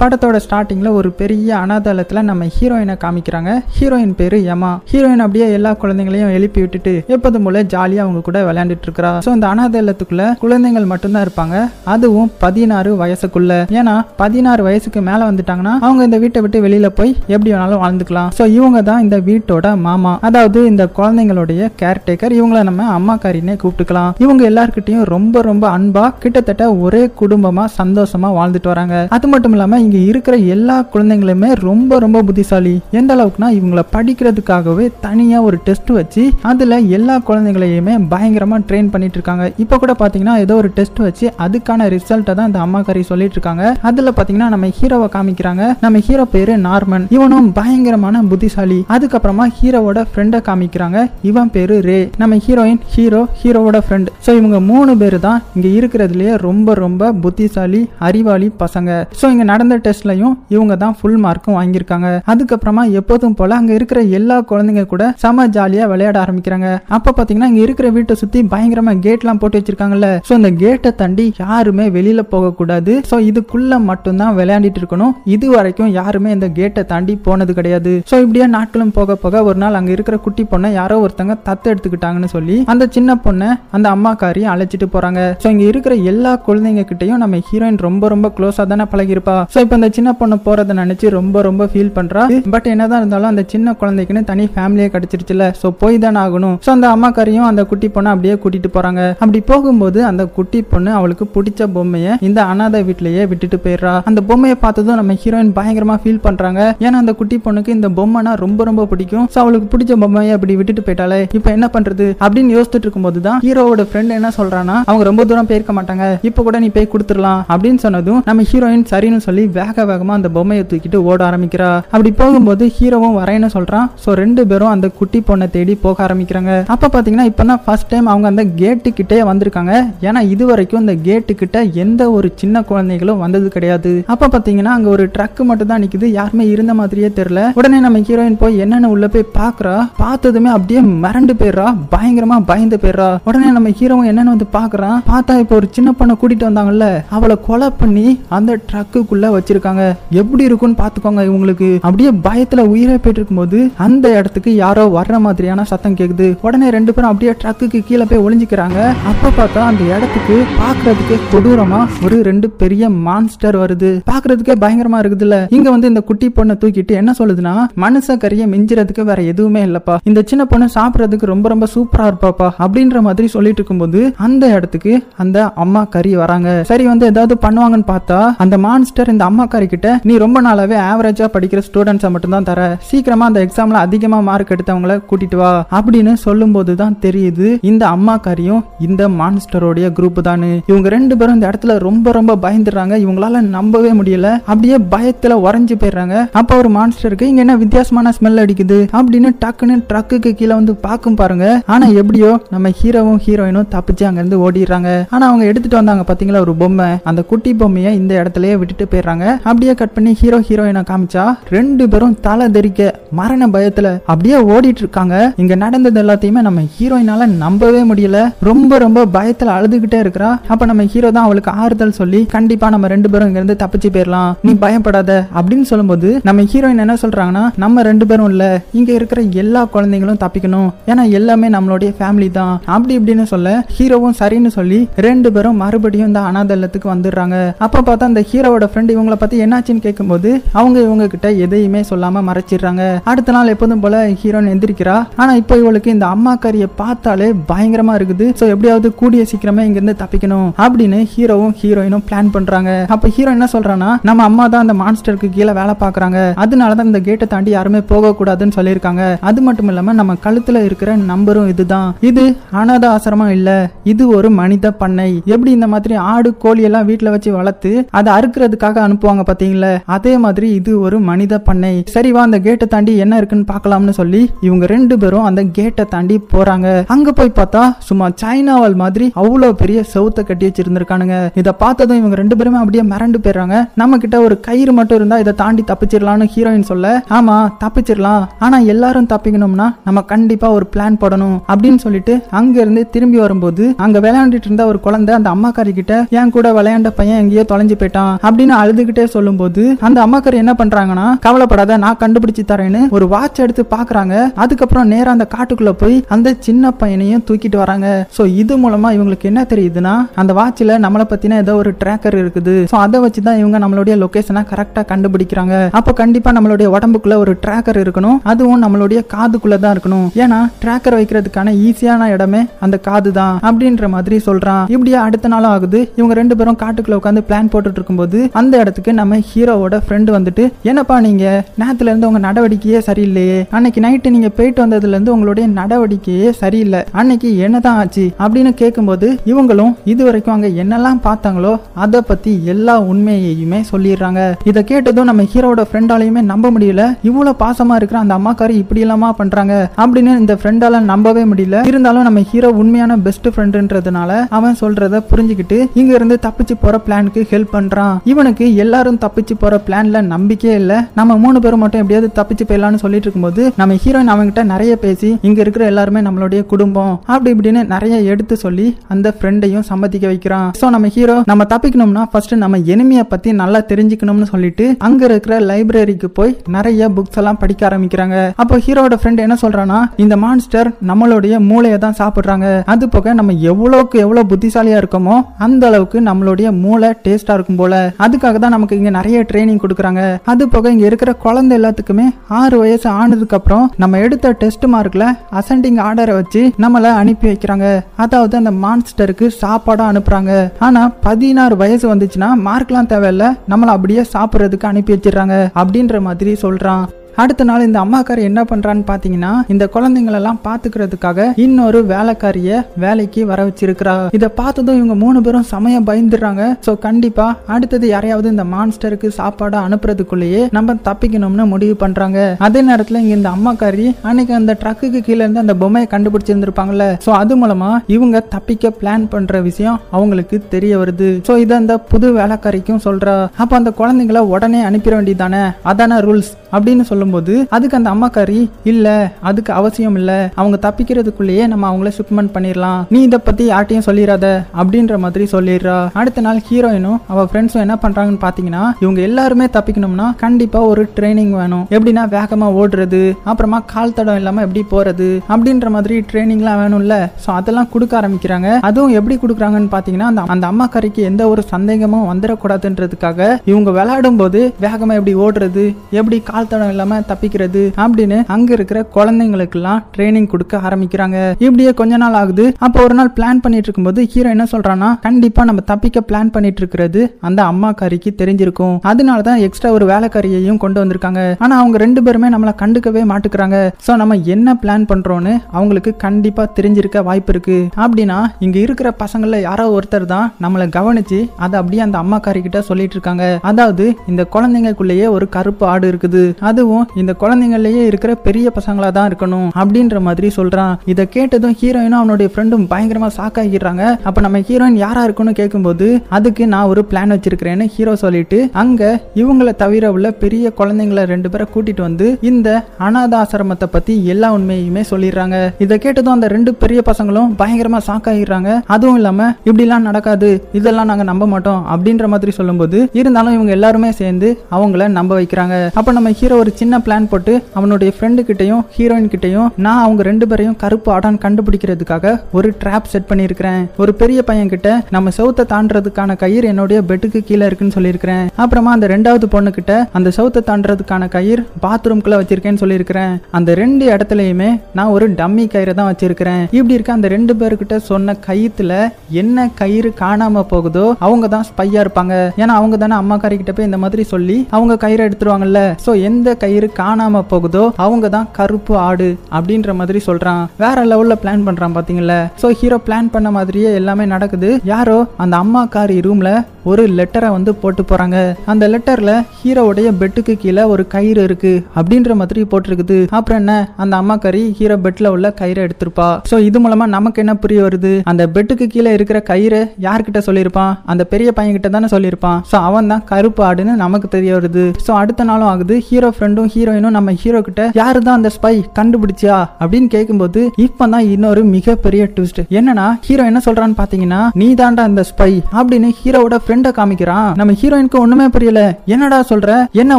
படத்தோட ஸ்டார்டிங்ல ஒரு பெரிய அனாதலத்துல நம்ம ஹீரோயினை காமிக்கிறாங்க. ஹீரோயின் பேரு யமா. ஹீரோயின் அப்படியே எல்லா குழந்தைங்களையும் எழுப்பி விட்டுட்டு எப்போதும் போல ஜாலியா அவங்க கூட விளையாண்டுட்டு இருக்கிறா. ஸோ இந்த அனாதலத்துக்குள்ள குழந்தைகள் மட்டும்தான் இருப்பாங்க. அதுவும் பதினாறு வயசுக்குள்ள. ஏன்னா பதினாறு வயசுக்கு மேல வந்துட்டாங்கன்னா அவங்க இந்த வீட்டை விட்டு வெளியில போய் எப்படி வேணாலும் வாழ்ந்துக்கலாம். ஸோ இவங்க தான் இந்த வீட்டோட மாமா. அதாவது இந்த குழந்தைங்களுடைய கேர்டேக்கர் இவங்கள நம்ம அம்மாக்காரினே கூப்பிட்டுக்கலாம். இவங்க எல்லாருக்கிட்டையும் ரொம்ப ரொம்ப அன்பா கிட்டத்தட்ட ஒரே குடும்பமா சந்தோஷமா வாழ்ந்துட்டு வராங்க. அது மட்டும் இல்லாம இங்கே இருக்கிற எல்லா குழந்தைங்களுமே ரொம்ப ரொம்ப புத்திசாலி. எந்த அளவுக்குனா இவங்கள படிக்கிறதுக்காகவே தனியாக ஒரு டெஸ்ட் வச்சு அதுல எல்லா குழந்தைங்களையுமே பயங்கரமா ட்ரெயின் பண்ணிட்டு இருக்காங்க இப்போ கூட பாத்தீங்கன்னா ஏதோ ஒரு டெஸ்ட் வச்சு அதுக்கான ரிசல்ட்டை தான் இந்த அம்மாக்காரி சொல்லிட்டு இருக்காங்க அதுல பாத்தீங்கன்னா நம்ம ஹீரோவை காமிக்கிறாங்க. நம்ம ஹீரோ பேரு நார்மன். இவனும் பயங்கரமான புத்திசாலி. அதுக்கப்புறமா ஹீரோவோட ஃப்ரெண்டை காமிக்கிறாங்க. இவன் பேரு ரே. நம்ம ஹீரோயின் ஹீரோ ஹீரோவோட ஃப்ரெண்ட் ஸோ இவங்க மூணு பேர் தான் இங்க இருக்கிறதுலயே ரொம்ப ரொம்ப புத்திசாலி அறிவாளி பசங்க. ஸோ இங்க நடந்த டெஸ்ட்லயும் இவங்க தான் ஃபுல் மார்க்கும் வாங்கியிருக்காங்க. அதுக்கப்புறமா எப்போதும் போல அங்க இருக்கிற எல்லா குழந்தைங்க கூட செம ஜாலியா விளையாட ஆரம்பிக்கிறாங்க. அப்ப பாத்தீங்கன்னா இங்க இருக்கிற வீட்டை சுத்தி பயங்கரமா கேட்லாம் போட்டு வச்சிருக்காங்கல்ல. சோ அந்த கேட்டை தாண்டி யாருமே வெளியில போக கூடாது ஸோ இதுக்குள்ள மட்டும்தான் விளையாடிட்டு இருக்கணும். இது வரைக்கும் யாருமே இந்த கேட்டை தாண்டி போனது கிடையாது. ஸோ இப்படியே நாட்களும் போக போக ஒரு நாள் அங்க இருக்கிற குட்டி பொண்ணை யாரோ ஒருத்தங்க தத்து எடுத்துக்கிட்டாங்கன்னு சொல்லி அந்த சின்ன பொண்ணை அந்த அம்மாக்காரையும் அழைச்சிட்டு போறாங்க. சோ இங்க இருக்கிற எல்லா குழந்தைங்க கிட்டயும் நம்ம ஹீரோயின் ரொம்ப ரொம்ப க்ளோஸா தானே பழகிருப்பா ஸோ இப்போ அந்த சின்ன பொண்ணு போறத நினைச்சு ரொம்ப ரொம்ப ஃபீல் பண்றா. பட் என்னதான் இருந்தாலும் அந்த சின்ன குழந்தைக்குன்னு தனி ஃபேமிலியே கிடைச்சிருச்சுல ஸோ போய் தானே ஆகணும். ஸோ அந்த அம்மாக்காரையும் அந்த குட்டி பொண்ணை அப்படியே கூட்டிட்டு போறாங்க. அப்படி போகும்போது அந்த குட்டி பொண்ணு அவளுக்கு பிடிச்ச பொம்மையை இந்த அனாதை வீட்லயே விட்டுட்டு போயிடுறா. அந்த பொம்மையை பார்த்ததும் நம்ம ஹீரோயின் பயங்கரமா ஃபீல் பண்றாங்க. ஏன்னா அந்த குட்டி பொண்ணுக்கு இந்த பொம்மைனா ரொம்ப ரொம்ப பிடிக்கும். ஸோ அவளுக்கு பிடிச்ச பொம்மையை அப்படி விட்டுட்டு போயிட்டாலே இப்போ என்ன பண்றது? அப்படின்னு யோசிச்சுட்டு இருக்கும்போது தான் ஹீரோவோட ஃப்ரெண்ட் என்ன சொல்றானா அவங்க ரொம்ப தூரம் போயிருக்க மாட்டாங்க. இப்போ கூட நீ போய் கொடுத்துடலாம். அப்படின்னு சொன்னதும் நம்ம ஹீரோயின் சரின்னு சொல்லி வேக வேகமா அந்த பொம்மையை தூக்கிட்டு ஓட ஆரம்பிக்கிறா. அப்படி போகும்போது ஹீரோவும் வரேன்னு சொல்றான்? ஸோ ரெண்டு பேரும் அந்த குட்டி பொண்ணை தேடி போக ஆரம்பிக்கிறாங்க. அப்ப பாத்தீங்கன்னா இப்பதான் ஃபர்ஸ்ட் டைம் அவங்க அந்த கேட்டு கிட்டே வந்திருக்காங்க. ஏன்னா இது வரைக்கும் இந்த கேட்டு கிட்ட எந்த ஒரு சின்ன குழந்தைகளும் வந்தது கிடையாது. அப்ப பாத்தீங்கன்னா அங்க ஒரு ட்ரக் மட்டும் தான் நிக்குது. யாருமே இருந்த மாதிரியே தெரியல. உடனே நம்ம ஹீரோயின் போய் என்னென்னு உள்ள போய் பாக்குறா. பார்த்ததுமே அப்படியே மிரண்டு போயிடுறா. பயங்கரமா பயந்து போயிடுறா. உடனே நம்ம ஹீரோவும் என்னென்னு வந்து பாக்குறான். பார்த்தா இப்போ ஒரு சின்ன பொண்ணை கூட்டிட்டு வந்தாங்கல்ல. அவளை கொலை பண்ணி அந்த ட்ரக்குக்குள்ள வச்சிருக்காங்க. எப்படி இருக்கும்னு பாத்துக்கோங்க இவங்களுக்கு. அப்படியே பயத்துல உயிரே போயிட்டு இருக்கும்போது அந்த இடத்துக்கு யாரோ வர்ற மாதிரியான சத்தம் கேக்குது. உடனே ரெண்டு பேரும் அப்படியே ட்ரக்குக்கு கீழே போய் ஒளிஞ்சுக்கிறாங்க. அப்ப பார்த்தா அந்த இடத்துக்கு பாக்குறதுக்கே கொடூரமா ஒரு ரெண்டு பெரிய மான்ஸ்டர் வருது. பாக்குறதுக்கே பயங்கரமா இருக்குதுல்ல. இங்க வந்து இந்த குட்டி பொண்ணை தூக்கிட்டு என்ன சொல்லுதுன்னா மனுஷ கறியை மிஞ்சுறதுக்கு வேற எதுவுமே இல்லப்பா. இந்த சின்ன பொண்ணு சாப்பிடுறதுக்கு ரொம்ப ரொம்ப சூப்பரா இருப்பாப்பா. அப்படின்ற மாதிரி சொல்லிட்டு இருக்கும்போது அந்த இடத்துக்கு அந்த அம்மா கறி வராங்க. சரி வந்து ஏதாவது பண்ணுவாங்கன்னு பார்த்தா அந்த மான்ஸ்டர் இந்த அம்மா அம்மாக்காரிக்கிட்ட நீ ரொம்ப நாளாவே ஆவரேஜா படிக்கிற ஸ்டூடெண்ட்ஸை மட்டும் தான் தர. சீக்கிரமா அந்த எக்ஸாம்ல அதிகமா மார்க் எடுத்தவங்கள கூட்டிட்டு வா. அப்படின்னு சொல்லும் தான் தெரியுது இந்த அம்மாக்காரியும் இந்த மான்ஸ்டரோடைய குரூப் தானு. இவங்க ரெண்டு பேரும் இந்த இடத்துல ரொம்ப ரொம்ப பயந்துடுறாங்க. இவங்களால நம்பவே முடியல. அப்படியே பயத்துல உறைஞ்சு போயிடுறாங்க. அப்ப ஒரு மான்ஸ்டருக்கு இங்க என்ன வித்தியாசமான ஸ்மெல் அடிக்குது? அப்படின்னு டக்குன்னு ட்ரக்குக்கு கீழே வந்து பார்க்கும் பாருங்க. ஆனா எப்படியோ நம்ம ஹீரோவும் ஹீரோயினும் தப்பிச்சு அங்க இருந்து ஓடிடுறாங்க. ஆனா அவங்க எடுத்துட்டு வந்தாங்க பாத்தீங்களா ஒரு பொம்மை. அந்த குட்டி பொம்மையை இந்த இடத்துலயே விட்டுட்டு போயிடுறாங்க. அப்படியே கட் பண்ணி ஹீரோ ஹீரோயினை காமிச்சா ரெண்டு பேரும் தலை தெரிக்க மரண பயத்துல அப்படியே ஓடிட்டு இருக்காங்க இங்க நடந்தது எல்லாத்தையுமே நம்ம ஹீரோயினால நம்பவே முடியல. ரொம்ப ரொம்ப பயத்துல அழுதுகிட்டே இருக்கிறா. அப்ப நம்ம ஹீரோ தான் அவளுக்கு ஆறுதல் சொல்லி கண்டிப்பா நம்ம ரெண்டு பேரும் இங்க இருந்து தப்பிச்சு போயிடலாம் நீ பயப்படாத. அப்படின்னு சொல்லும்போது நம்ம ஹீரோயின் என்ன சொல்றாங்கன்னா நம்ம ரெண்டு பேரும் இல்ல. இங்க இருக்கிற எல்லா குழந்தைங்களும் தப்பிக்கணும். ஏன்னா எல்லாமே நம்மளுடைய ஃபேமிலி தான். அப்படி இப்படின்னு சொல்ல ஹீரோவும் சரின்னு சொல்லி ரெண்டு பேரும் மறுபடியும் இந்த அனாதல்லத்துக்கு வந்துடுறாங்க. அப்ப பார்த்தா அந்த ஹீரோவோட ஃப்ரெண்ட் அவங்கள பத்தி என்னாச்சுன்னு கேட்கும்போது அவங்க இவங்க கிட்ட எதையுமே சொல்லாம மறைச்சிடுறாங்க. அடுத்த நாள் எப்போதும் போல ஹீரோயின் எந்திரிக்கிறா. ஆனா இப்போ இவளுக்கு இந்த அம்மா கறியை பார்த்தாலே பயங்கரமா இருக்குது. சோ எப்படியாவது கூடிய சீக்கிரமே இங்க இருந்து தப்பிக்கணும் அப்படின்னு ஹீரோவும் ஹீரோயினும் பிளான் பண்றாங்க. அப்ப ஹீரோ என்ன சொல்றான்னா நம்ம அம்மா தான் அந்த மான்ஸ்டருக்கு கீழே வேலை பாக்குறாங்க அதனாலதான் இந்த கேட்டை தாண்டி யாருமே போக கூடாதுன்னு சொல்லியிருக்காங்க. அது மட்டும் இல்லாம நம்ம கழுத்துல இருக்கிற நம்பரும் இதுதான். இது அனாத ஆசிரமம் இல்ல. இது ஒரு மனித பண்ணை. எப்படி இந்த மாதிரி ஆடு கோழி எல்லாம் வீட்டுல வச்சு வளர்த்து அதை அறுக்கிறதுக்காக அனுப்பி அனுப்புவாங்க பாத்தீங்களா? அதே மாதிரி இது ஒரு மனித பண்ணை. சரி வா அந்த கேட்டை தாண்டி என்ன இருக்குன்னு பார்க்கலாம்னு சொல்லி இவங்க ரெண்டு பேரும் அந்த கேட்டை தாண்டி போறாங்க. அங்க போய் பார்த்தா சும்மா சைனாவால் மாதிரி அவ்வளவு பெரிய செவுத்த கட்டி வச்சிருந்திருக்கானுங்க. இதை பார்த்ததும் இவங்க ரெண்டு பேருமே அப்படியே மிரண்டு போயிடுறாங்க. நம்ம கிட்ட ஒரு கயிறு மட்டும் இருந்தா இதை தாண்டி தப்பிச்சிடலாம்னு ஹீரோயின் சொல்ல ஆமா தப்பிச்சிடலாம். ஆனா எல்லாரும் தப்பிக்கணும்னா நம்ம கண்டிப்பா ஒரு பிளான் போடணும். அப்படின்னு சொல்லிட்டு அங்க இருந்து திரும்பி வரும்போது அங்க விளையாண்டுட்டு இருந்த ஒரு குழந்தை அந்த அம்மாக்காரி கிட்ட என் கூட விளையாண்ட பையன் எங்கேயோ தொலைஞ்சு போயிட்டான். அப்படின்னு அழுது அழுதுகிட்டே சொல்லும்போது அந்த அம்மாக்கர் என்ன பண்றாங்கன்னா கவலைப்படாத நான் கண்டுபிடிச்சு தரேன்னு ஒரு வாட்ச் எடுத்து பாக்குறாங்க. அதுக்கப்புறம் நேரா அந்த காட்டுக்குள்ள போய் அந்த சின்ன பையனையும் தூக்கிட்டு வராங்க. சோ இது மூலமா இவங்களுக்கு என்ன தெரியுதுன்னா அந்த வாட்ச்ல நம்மளை பத்தின ஏதோ ஒரு ட்ராக்கர் இருக்குது. சோ அதை வச்சுதான் இவங்க நம்மளுடைய லொகேஷனை கரெக்டா கண்டுபிடிக்கிறாங்க. அப்ப கண்டிப்பா நம்மளுடைய உடம்புக்குள்ள ஒரு ட்ராக்கர் இருக்கணும். அதுவும் நம்மளுடைய காதுக்குள்ள தான் இருக்கணும். ஏன்னா ட்ராக்கர் வைக்கிறதுக்கான ஈஸியான இடமே அந்த காது தான் அப்படின்ற மாதிரி சொல்றான். இப்படியே அடுத்த நாளும் ஆகுது. இவங்க ரெண்டு பேரும் காட்டுக்குள்ள உட்காந்து பிளான் போட்டுட்டு இருக்கும்போது அந்த இடத்துக்கு நம்ம ஹீரோவோட ஃப்ரெண்டு வந்துட்டு என்னப்பா நீங்க? நேரத்துல இருந்து உங்க நடவடிக்கையே சரியில்லையே. அன்னைக்கு நைட்டு நீங்க போயிட்டு வந்ததுல இருந்து உங்களுடைய நடவடிக்கையே சரியில்லை. அன்னைக்கு என்னதான் ஆச்சு? அப்படின்னு கேட்கும்போது இவங்களும் இது வரைக்கும் அங்க என்னெல்லாம் பார்த்தாங்களோ அதை பத்தி எல்லா உண்மையையுமே சொல்லிடுறாங்க. இதை கேட்டதும் நம்ம ஹீரோட ஃப்ரெண்டாலையுமே நம்ப முடியல. இவ்வளவு பாசமா இருக்கிற அந்த அம்மாக்காரி இப்படி இல்லாமா பண்றாங்க அப்படின்னு இந்த ஃப்ரெண்டால நம்பவே முடியல. இருந்தாலும் நம்ம ஹீரோ உண்மையான பெஸ்ட் ஃப்ரெண்டுன்றதுனால அவன் சொல்றத புரிஞ்சுக்கிட்டு இங்க இருந்து தப்பிச்சு போற பிளானுக்கு ஹெல்ப் பண்றான். இவனுக்கு எல்லாரும் தப்பிச்சு போற பிளான்ல நம்பிக்கையே இல்ல. நம்ம மூணு பேரும் மட்டும் எப்படியாவது தப்பிச்சு போயிடலாம்னு சொல்லிட்டு இருக்கும்போது நம்ம ஹீரோயின் அவங்ககிட்ட நிறைய பேசி இங்க இருக்கிற எல்லாருமே நம்மளுடைய குடும்பம் அப்படி இப்படின்னு நிறைய எடுத்து சொல்லி அந்த ஃப்ரெண்டையும் சம்மதிக்க வைக்கிறான். சோ நம்ம ஹீரோ நம்ம தப்பிக்கணும்னா ஃபர்ஸ்ட் நம்ம எனிமிய பத்தி நல்லா தெரிஞ்சுக்கணும்னு சொல்லிட்டு அங்க இருக்கிற லைப்ரரிக்கு போய் நிறைய புக்ஸ் எல்லாம் படிக்க ஆரம்பிக்கிறாங்க. அப்போ ஹீரோட ஃப்ரெண்ட் என்ன சொல்றானா இந்த மான்ஸ்டர் நம்மளுடைய மூளையை தான் சாப்பிடுறாங்க. அது போக நம்ம எவ்வளவுக்கு எவ்வளவு புத்திசாலியா இருக்கோமோ அந்த அளவுக்கு நம்மளுடைய மூளை டேஸ்டா இருக்கும் போல. அதுக்காக தான் நமக்கு இங்க நிறைய ட்ரைனிங் கொடுக்குறாங்க. அது போக இங்க இருக்கிற குழந்தை எல்லாத்துக்குமே ஆறு வயசு ஆனதுக்கு அப்புறம் நம்ம எடுத்த டெஸ்ட் மார்க்ல அசெண்டிங் ஆர்டரை வச்சு நம்மள அனுப்பி வைக்கிறாங்க. அதாவது அந்த மான்ஸ்டருக்கு சாப்பாடாக அனுப்புறாங்க. ஆனா பதினாறு வயசு வந்துச்சுன்னா மார்க்லாம் தேவையில்ல. நம்மள அப்படியே சாப்பிடுறதுக்கு அனுப்பி வச்சிடுறாங்க. அப்படின்ற மாதிரி சொல்றான். அடுத்த நாள் இந்த அம்மாக்காரி என்ன பண்றான்னு பாத்தீங்கன்னா இந்த குழந்தைங்களெல்லாம் பாத்துக்கிறதுக்காக இன்னொரு வேலைக்காரிய வேலைக்கு வர வச்சிருக்கிறா இதை பார்த்ததும் இவங்க மூணு பேரும் சமயம் பயந்துடுறாங்க. சோ கண்டிப்பா அடுத்தது யாரையாவது இந்த மான்ஸ்டருக்கு சாப்பாடு அனுப்புறதுக்குள்ளேயே நம்ம தப்பிக்கணும்னு முடிவு பண்றாங்க. அதே நேரத்துல இங்க இந்த அம்மாக்காரி அன்னைக்கு அந்த ட்ரக்குக்கு கீழே இருந்து அந்த பொம்மையை கண்டுபிடிச்சிருந்திருப்பாங்கல்ல. சோ அது மூலமா இவங்க தப்பிக்க பிளான் பண்ற விஷயம் அவங்களுக்கு தெரிய வருது. சோ இதை அந்த புது வேலைக்காரிக்கும் சொல்றா. அப்ப அந்த குழந்தைங்கள உடனே அனுப்பிட வேண்டியதானே அதான ரூல்ஸ் அப்படின்னு சொல்லும்போது அதுக்கு அந்த அம்மாக்காரி இல்ல அதுக்கு அவசியம் இல்ல. அவங்க தப்பிக்கிறதுக்குள்ளேயே நம்ம அவங்கள ஷிப்மெண்ட் பண்ணிடலாம் நீ இதை பத்தி யார்ட்டையும் சொல்லிடாத அப்படின்ற மாதிரி சொல்லிடுறா. அடுத்த நாள் ஹீரோயினும் அவ ஃப்ரெண்ட்ஸும் என்ன பண்றாங்கன்னு பாத்தீங்கன்னா இவங்க எல்லாருமே தப்பிக்கணும்னா கண்டிப்பா ஒரு ட்ரைனிங் வேணும். எப்படின்னா வேகமா ஓடுறது அப்புறமா கால் தடம் இல்லாம எப்படி போறது அப்படின்ற மாதிரி ட்ரைனிங்லாம் வேணும்ல. சோ அதெல்லாம் கொடுக்க ஆரம்பிக்கிறாங்க. அதுவும் எப்படி கொடுக்குறாங்கன்னு பாத்தீங்கன்னா அந்த அந்த அம்மாக்காரிக்கு எந்த ஒரு சந்தேகமும் வந்துடக்கூடாதுன்றதுக்காக இவங்க விளையாடும் போது வேகமா எப்படி ஓடுறது எப்படி கால் தடம் இல்லாம தப்பிக்கிறது அப்படின்னு அங்க இருக்கிற குழந்தைங்களுக்கெல்லாம் ட்ரைனிங் கொடுக்க ஆரம்பிக்கிறாங்க. இப்படியே கொஞ்ச நாள் ஆகுது. அப்போ ஒரு நாள் பிளான் பண்ணிட்டு இருக்கும்போது ஹீரோ என்ன சொல்றான்னா கண்டிப்பா நம்ம தப்பிக்க பிளான் பண்ணிட்டு இருக்கிறது அந்த அம்மாக்காரிக்கு தெரிஞ்சிருக்கும். அதனாலதான் எக்ஸ்ட்ரா ஒரு வேலைக்காரியையும் கொண்டு வந்திருக்காங்க. ஆனா அவங்க ரெண்டு பேருமே நம்மள கண்டுக்கவே மாட்டுக்கிறாங்க. சோ நம்ம என்ன பிளான் பண்றோம்னு அவங்களுக்கு கண்டிப்பா தெரிஞ்சிருக்க வாய்ப்பு இருக்கு. அப்படின்னா இங்க இருக்கிற பசங்கள்ல யாரோ ஒருத்தர் தான் நம்மளை கவனிச்சு அதை அப்படியே அந்த அம்மாக்காரி கிட்ட சொல்லிட்டு இருக்காங்க. அதாவது இந்த குழந்தைங்களுக்குள்ளேயே ஒரு கருப்பு ஆடு இருக்குது. அதுவும் இந்த குழந்தைங்கள்லயே இருக்கிற பெரிய பசங்களா தான் இருக்கணும் அப்படின்ற மாதிரி சொல்றான். இதை கேட்டதும் ஹீரோயினும் அவனுடைய ஃப்ரெண்டும் பயங்கரமா சாக்காகிடுறாங்க அப்ப நம்ம ஹீரோயின் யாரா இருக்கும்னு கேட்கும்போது அதுக்கு நான் ஒரு பிளான் வச்சிருக்கிறேன்னு ஹீரோ சொல்லிட்டு அங்க இவங்கள தவிர உள்ள பெரிய குழந்தைங்கள ரெண்டு பேரை கூட்டிட்டு வந்து இந்த அனாத ஆசிரமத்தை பத்தி எல்லா உண்மையுமே சொல்லிடுறாங்க. இதை கேட்டதும் அந்த ரெண்டு பெரிய பசங்களும் பயங்கரமா சாக்காகிடுறாங்க அதுவும் இல்லாம இப்படிலாம் நடக்காது. இதெல்லாம் நாங்க நம்ப மாட்டோம். அப்படின்ற மாதிரி சொல்லும்போது இருந்தாலும் இவங்க எல்லாருமே சேர்ந்து அவங்கள நம்ப வைக்கிறாங்க. அப்ப நம்ம ஹீரோ ஒரு சின்ன பிளான் போட்டு அவனுடைய ஃப்ரெண்டு கிட்டயும் ஹீரோயின் கிட்டயும் நான் அவங்க ரெண்டு பேரையும் கருப்பு ஆடான் கண்டுபிடிக்கிறதுக்காக ஒரு ட்ராப் செட் பண்ணியிருக்கிறேன். ஒரு பெரிய பையன் கிட்ட நம்ம சவுத்தை தாண்டறதுக்கான கயிறு என்னுடைய பெட்டுக்கு கீழே இருக்குன்னு சொல்லியிருக்கிறேன். அப்புறமா அந்த ரெண்டாவது பொண்ணு கிட்ட அந்த சவுத்தை தாண்டறதுக்கான கயிறு பாத்ரூம்குள்ள வச்சிருக்கேன்னு சொல்லியிருக்கிறேன். அந்த ரெண்டு இடத்துலயுமே நான் ஒரு டம்மி கயிறை தான் வச்சிருக்கிறேன். இப்படி இருக்க அந்த ரெண்டு பேர்கிட்ட சொன்ன கயிறுல என்ன கயிறு காணாம போகுதோ அவங்க தான் ஸ்பையா இருப்பாங்க. ஏன்னா அவங்க தானே அம்மாக்காரி கிட்ட போய் இந்த மாதிரி சொல்லி அவங்க கயிறை எடுத்துருவாங்கல்ல. சோ எந்த கயிறு காணாம போகுதோ அவங்க தான் கருப்பு ஆடு அப்படின்ற மாதிரி சொல்றான். வேற லெவல்ல பிளான் பண்றான் பாத்தீங்களா சோ ஹீரோ பிளான் பண்ண மாதிரியே எல்லாமே நடக்குது. யாரோ அந்த அம்மா அம்மாக்காரி ரூம்ல ஒரு லெட்டரை வந்து போட்டு போறாங்க. அந்த லெட்டர்ல ஹீரோவுடைய பெட்டுக்கு கீழே ஒரு கயிறு இருக்கு அப்படின்ற மாதிரி போட்டிருக்குது. அப்புறம் என்ன? அந்த அம்மா கறி ஹீரோ பெட்ல உள்ள கயிறை எடுத்திருப்பா. சோ இது மூலமா நமக்கு என்ன புரிய வருது? அந்த பெட்டுக்கு கீழே இருக்கிற கயிறு யார்கிட்ட சொல்லியிருப்பான்? அந்த பெரிய பையன் கிட்ட தானே சொல்லியிருப்பான். சோ அவன் தான் கருப்பு ஆடுன்னு நமக்கு தெரிய வருது. சோ அடுத்த நாளும் ஆகுது. ஹீரோ ஃப்ரெண்டும் ஹீரோவும் ஹீரோயினும் நம்ம ஹீரோ கிட்ட யாரு தான் அந்த ஸ்பை கண்டுபிடிச்சியா அப்படின்னு கேட்கும்போது இப்பதான் இன்னொரு மிகப்பெரிய ட்விஸ்ட் என்னன்னா ஹீரோ என்ன சொல்றான்னு பாத்தீங்கன்னா நீ தாண்டா அந்த ஸ்பை அப்படின்னு ஹீரோவோட ஃப்ரெண்ட காமிக்கிறான். நம்ம ஹீரோயினுக்கு ஒண்ணுமே புரியல. என்னடா சொல்ற? என்ன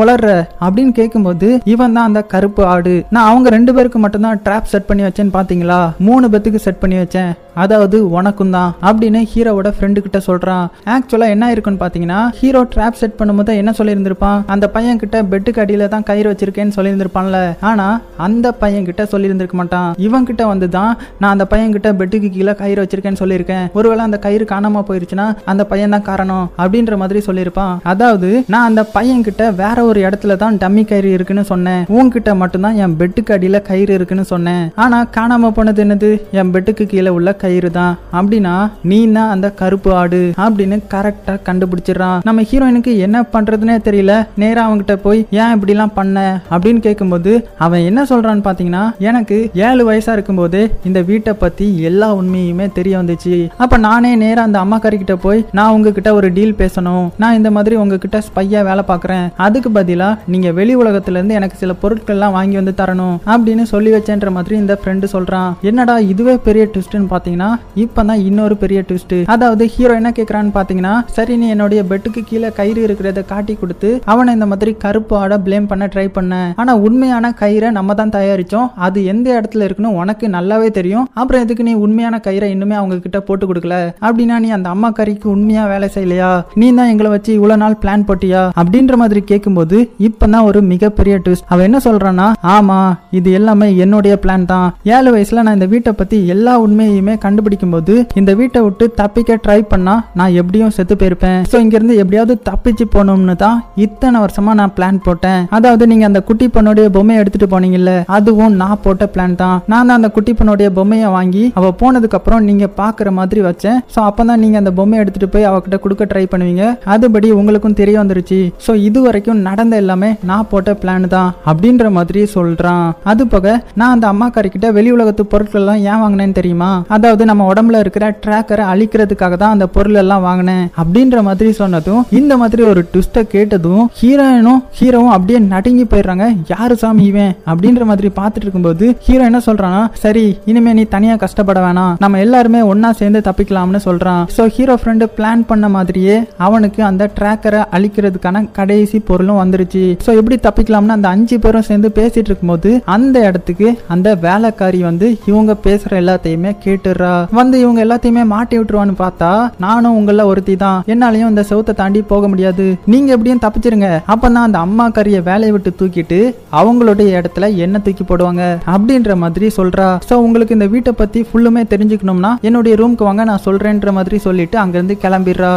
வளர்ற அப்படின்னு கேட்கும்போது இவன் தான் அந்த கருப்பு ஆடு. நான் அவங்க ரெண்டு பேருக்கு மட்டும்தான் ட்ராப் செட் பண்ணி வச்சேன்னு பாத்தீங்களா? மூணு பேத்துக்கு செட் பண்ணி வச்சேன். அதாவது உனக்கும் தான் அப்படின்னு ஹீரோவோட ஃப்ரெண்டு கிட்ட சொல்றான். ஆக்சுவலா என்ன இருக்குன்னு பாத்தீங்கன்னா ஹீரோ ட்ராப் செட் பண்ணும்போது என்ன சொல்லியிருந்திருப்பான்? அந்த பையன் கிட்ட பெட்டுக்கு அடியில தான் கயிறு வச்சிருக்கேன்னு சொல்லியிருந்திருப்பான்ல. ஆனா அந்த பையன் கிட்ட சொல்லியிருந்திருக்க மாட்டான். இவன் கிட்ட வந்து தான் நான் அந்த பையன் கிட்ட பெட்டுக்கு கீழே கயிறு வச்சிருக்கேன்னு சொல்லியிருக்கேன். ஒருவேளை அந்த கயிறு காணாம போயிருச்சுன்னா அந்த பையன் தான் காரணம் அப்படின்ற மாதிரி சொல்லியிருப்பான். அதாவது நான் அந்த பையன் கிட்ட வேற ஒரு இடத்துல தான் டம்மி கயிறு இருக்குன்னு சொன்னேன். உன்கிட்ட மட்டும்தான் என் பெட்டுக்கு அடியில கயிறு இருக்குன்னு சொன்னேன். ஆனா காணாம போனது என்னது? என் பெட்டுக்கு கீழே உள்ள கயிறு தான். அப்படின்னா நீ தான் அந்த கருப்பு ஆடு அப்படின்னு கரெக்டா கண்டுபிடிச்சிடறான். நம்ம ஹீரோயினுக்கு என்ன பண்றதுனே தெரியல. நேரா அவன்கிட்ட போய் ஏன் இப்படிலாம் பண்ண? அப்படின்னு கேட்கும்போது அவன் என்ன சொல்றான்னு பாத்தீங்கன்னா எனக்கு ஏழு வயசா இருக்கும்போது இந்த வீட்டை பத்தி எல்லா உண்மையுமே தெரிய வந்துச்சு. அப்ப நானே நேரா அந்த அம்மா கிட்ட போய் நான் உங்ககிட்ட ஒரு டீல் பேசணும். நான் இந்த மாதிரி உங்ககிட்ட ஸ்பையா வேலை பார்க்கறேன் அதுக்கு பதிலா நீங்க வெளி உலகத்துல இருந்து எனக்கு சில பொருட்கள்லாம் வாங்கி வந்து தரணும் அப்படின்னு சொல்லி வச்சேன்ற மாதிரி இந்த ஃப்ரெண்டு சொல்றான். என்னடா இதுவே பெரிய ட்விஸ்ட்னு பாத்தீங்கன்னா இப்பதான் இன்னொரு பெரிய ட்விஸ்ட் அதாவது ஹீரோ என்ன கேக்குறான்னு பாத்தீங்கன்னா சரி நீ என்னுடைய பெட்டுக்கு கீழே கயிறு இருக்கிறத காட்டி கொடுத்து அவனை இந்த மாதிரி கருப்பு ஆட பிளேம் பண்ண ட்ரை பண்ண. ஆனா உண்மையான கயிறை நம்ம தான் தயாரிச்சோம். அது எந்த இடத்துல இருக்குன்னு உனக்கு நல்லாவே தெரியும். அப்புறம் எதுக்கு நீ உண்மையான கயிறை இன்னுமே அவங்க கிட்ட போட்டு கொடுக்கல? அப்படின்னா நீ அந்த அம்மா கறிக்கு உண்மையா வேலை செய்யலையா? நீ தான் எங்களை வச்சு இவ்வளவு நாள் பிளான் போட்டியா? அப்படின்ற மாதிரி கேட்கும்போது இப்பதான் ஒரு மிகப்பெரிய ட்விஸ்ட் அவன் என்ன சொல்றான்னா ஆமா இது எல்லாமே என்னுடைய பிளான் தான். ஏழு வயசுல நான் இந்த வீட்டை பத்தி எல்லா உண்மையுமே கண்டுபிடிக்கும் போது இந்த வீட்டை விட்டு தப்பிக்க ட்ரை பண்ணா நான் எப்படியும் செத்து போயிருப்பேன். சோ இங்க இருந்து எப்படியாவது தப்பிச்சு போகணும்னு தான் இத்தனை வருஷமா நான் பிளான் போட்டேன். அதாவது நீங்க அந்த குட்டி பொண்ணுடைய பொம்மையை எடுத்துட்டு போனீங்கல்ல அதுவும் நான் போட்ட பிளான் தான். நான் தான் அந்த குட்டி பொண்ணுடைய பொம்மையை வாங்கி அவ போனதுக்கு அப்புறம் நீங்க பாக்குற மாதிரி வச்சேன். ஸோ அப்பதான் நீங்க அந்த பொம்மையை எடுத்துட்டு போய் அவகிட்ட கொடுக்க ட்ரை பண்ணுவீங்க. அதுபடி உங்களுக்கும் தெரிய வந்துருச்சு. ஸோ இது வரைக்கும் நடந்த எல்லாமே நான் போட்ட பிளான் தான் அப்படின்ற மாதிரி சொல்றான். அது போக நான் அந்த அம்மாக்காரி கிட்ட வெளி உலகத்து பொருட்கள் எல்லாம் ஏன் வாங்கினேன்னு தெரியுமா? அதாவது நம்ம உடம்புல இருக்கிற ட்ராக்கரை அழிக்கிறதுக்காக தான் அந்த பொருள் எல்லாம் வாங்கினேன் அப்படின்ற மாதிரி சொன்னதும் இந்த மாதிரி ஒரு ட்விஸ்ட்டை கேட்டதும் ஹீரோயினும் ஹீரோவும் அப்படியே நடுங்கி போயிடுறாங்க. யாரு சாமி இவன்? அப்படின்ற மாதிரி பார்த்துட்டு இருக்கும்போது ஹீரோ என்ன சொல்றானா சரி இனிமே நீ தனியா கஷ்டப்பட வேணாம். நம்ம எல்லாருமே ஒன்னா சேர்ந்து தப்பிக்கலாம்னு சொல்றான். ஸோ ஹீரோ ஃப்ரெண்டு பிளான் பண்ண மாதிரியே அவனுக்கு அந்த ட்ராக்கரை அழிக்கிறதுக்கான கடைசி பொருளும் வந்துருச்சு. ஸோ எப்படி தப்பிக்கலாம்னு அந்த அஞ்சு பேரும் சேர்ந்து பேசிட்டு இருக்கும்போது அந்த இடத்துக்கு அந்த வேலைக்காரி வந்து இவங்க பேசுற எல்லாத்தையுமே கேட்டுறா வந்து இவங்க எல்லாத்தையுமே மாட்டி விட்டுருவான்னு பார்த்தா நானும் உங்கள ஒருத்தி தான். என்னாலையும் இந்த செவத்தை தாண்டி போக முடியாது. நீங்க எப்படியும் தப்பிச்சிருங்க. அப்பதான் அந்த அம்மா கறிய வேலையை விட்டு தூக்கிட்டு அவங்களுடைய இடத்துல என்ன தூக்கி போடுவாங்க அப்படின்ற மாதிரி சொல்றா. சோ உங்களுக்கு இந்த வீட்டை பத்தி ஃபுல்லுமே தெரிஞ்சுக்கணும்னா என்னுடைய ரூம்க்கு வாங்க நான் சொல்றேன்ற மாதிரி சொல்லிட்டு அங்கிருந்து கிளம்பிடுறா.